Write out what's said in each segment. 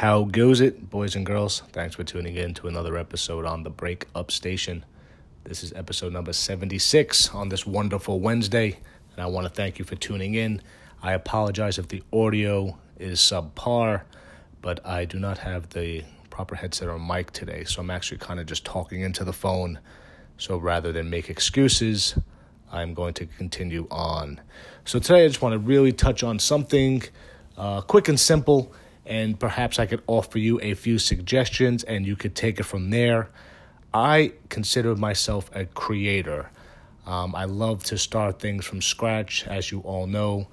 How goes it, boys and girls? Thanks for tuning in to another episode on the Break Up Station. This is episode number 76 on this wonderful Wednesday, and I want to thank you for tuning in. I apologize if the audio is subpar, but I do not have the proper headset or mic today, so I'm actually kind of just talking into the phone. So rather than make excuses, I'm going to continue on. So today I just want to really touch on something uh, quick and simple and perhaps I could offer you a few suggestions and you could take it from there. I consider myself a creator. Um, I love to start things from scratch, as you all know.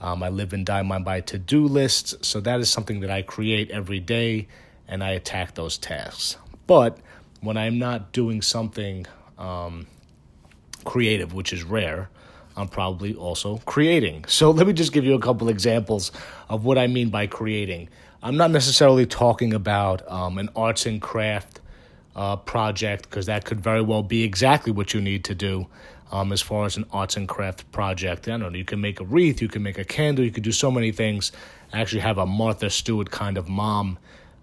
Um, I live and die by to do lists, so that is something that I create every day and I attack those tasks. But when I'm not doing something um, creative, which is rare, I'm probably also creating. So let me just give you a couple examples of what I mean by creating. I'm not necessarily talking about um, an arts and craft uh, project because that could very well be exactly what you need to do um, as far as an arts and craft project. I don't know, you can make a wreath, you can make a candle, you can do so many things. I actually have a Martha Stewart kind of mom,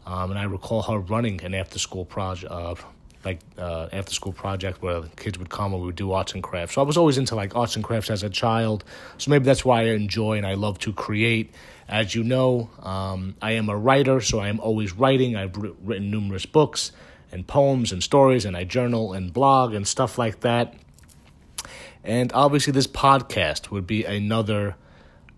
um, and I recall her running an after school project. Uh, like uh, after school project where the kids would come and we would do arts and crafts. So I was always into like arts and crafts as a child. So maybe that's why I enjoy and I love to create. As you know, um, I am a writer, so I am always writing. I've written numerous books and poems and stories, and I journal and blog and stuff like that. And obviously, this podcast would be another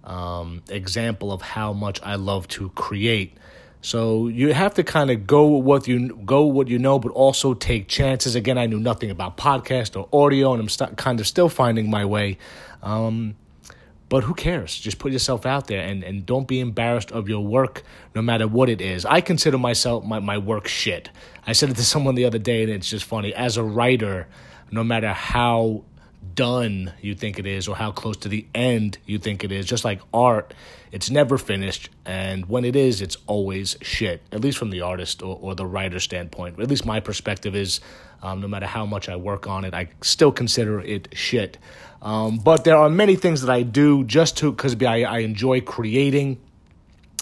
um, example of how much I love to create. So you have to kind of go what you go what you know, but also take chances. Again, I knew nothing about podcast or audio, and I'm st- kind of still finding my way. Um, but who cares? Just put yourself out there and, and don't be embarrassed of your work, no matter what it is. I consider myself my, my work shit. I said it to someone the other day, and it's just funny. As a writer, no matter how done you think it is or how close to the end you think it is. Just like art, it's never finished. And when it is, it's always shit, at least from the artist or, or the writer standpoint. At least my perspective is um, no matter how much I work on it, I still consider it shit. Um, but there are many things that I do just to, because I, I enjoy creating.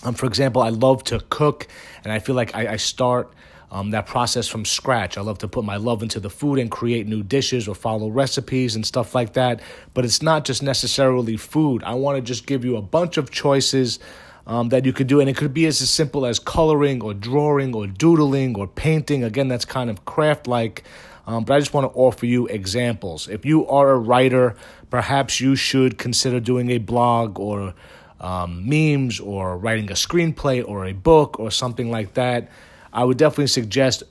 Um, for example, I love to cook, and I feel like I, I start um, that process from scratch. I love to put my love into the food and create new dishes or follow recipes and stuff like that. But it's not just necessarily food. I want to just give you a bunch of choices um, that you could do, and it could be as simple as coloring or drawing or doodling or painting. Again, that's kind of craft like. Um, but I just want to offer you examples. If you are a writer, perhaps you should consider doing a blog or um, memes or writing a screenplay or a book or something like that. I would definitely suggest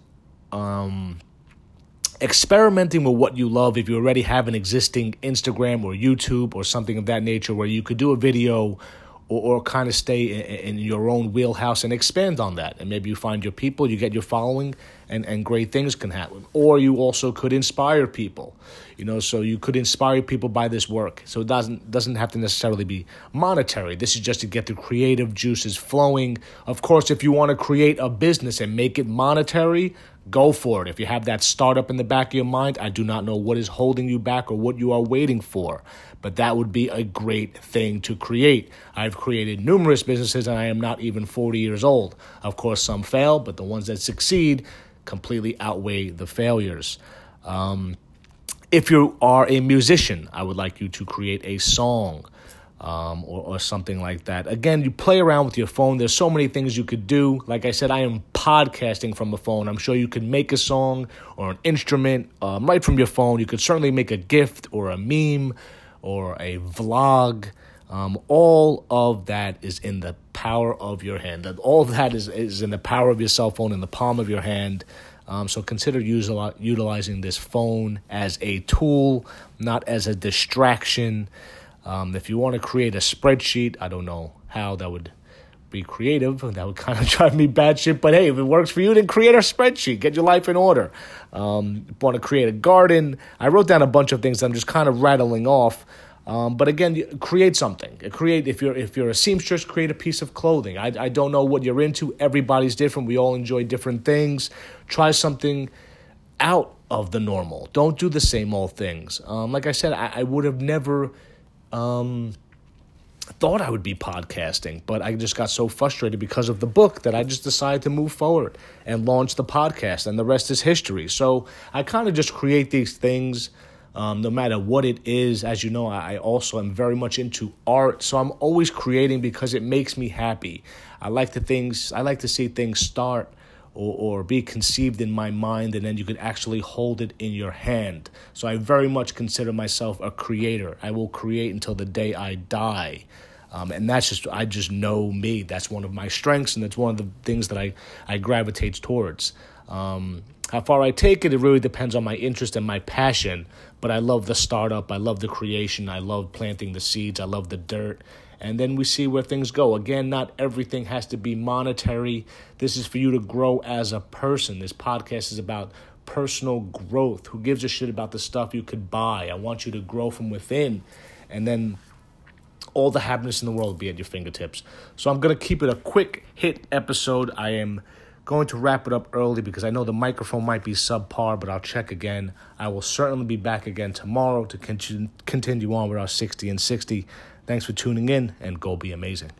um, experimenting with what you love if you already have an existing Instagram or YouTube or something of that nature where you could do a video or, or kind of stay in, in, your own wheelhouse and expand on that. And maybe you find your people, you get your following, and, and great things can happen. Or you also could inspire people, you know, so you could inspire people by this work. So it doesn't, doesn't have to necessarily be monetary. This is just to get the creative juices flowing. Of course, if you want to create a business and make it monetary, go for it. If you have that startup in the back of your mind, I do not know what is holding you back or what you are waiting for but that would be a great thing to create. I've created numerous businesses and I am not even 40 years old. Of course, some fail, but the ones that succeed completely outweigh the failures. Um, if you are a musician, I would like you to create a song. Um, or, or something like that. Again, you play around with your phone. There's so many things you could do. Like I said, I am podcasting from a phone. I'm sure you could make a song or an instrument um, right from your phone. You could certainly make a gift or a meme or a vlog. Um, all of that is in the power of your hand. All that is, is in the power of your cell phone in the palm of your hand. Um, so consider utilizing this phone as a tool, not as a distraction. Um, if you want to create a spreadsheet, I don't know how that would be creative. That would kind of drive me batshit. But hey, if it works for you, then create a spreadsheet. Get your life in order. Um, want to create a garden? I wrote down a bunch of things. I'm just kind of rattling off. Um, but again, create something. Create if you're if you're a seamstress, create a piece of clothing. I I don't know what you're into. Everybody's different. We all enjoy different things. Try something out of the normal. Don't do the same old things. Um, like I said, I, I would have never. Um, thought I would be podcasting, but I just got so frustrated because of the book that I just decided to move forward and launch the podcast, and the rest is history. So I kind of just create these things. Um, no matter what it is, as you know, I also am very much into art, so I'm always creating because it makes me happy. I like the things I like to see things start or, or be conceived in my mind and then you can actually hold it in your hand. So I very much consider myself a creator. I will create until the day I die. Um, and that's just I just know me. That's one of my strengths, and that's one of the things that I I gravitate towards. Um, how far I take it, it really depends on my interest and my passion. But I love the startup. I love the creation. I love planting the seeds. I love the dirt and then we see where things go. Again, not everything has to be monetary. This is for you to grow as a person. This podcast is about personal growth. Who gives a shit about the stuff you could buy? I want you to grow from within, and then all the happiness in the world will be at your fingertips. So I'm going to keep it a quick hit episode. I am going to wrap it up early because I know the microphone might be subpar, but I'll check again. I will certainly be back again tomorrow to continue on with our 60 and 60. Thanks for tuning in and go be amazing.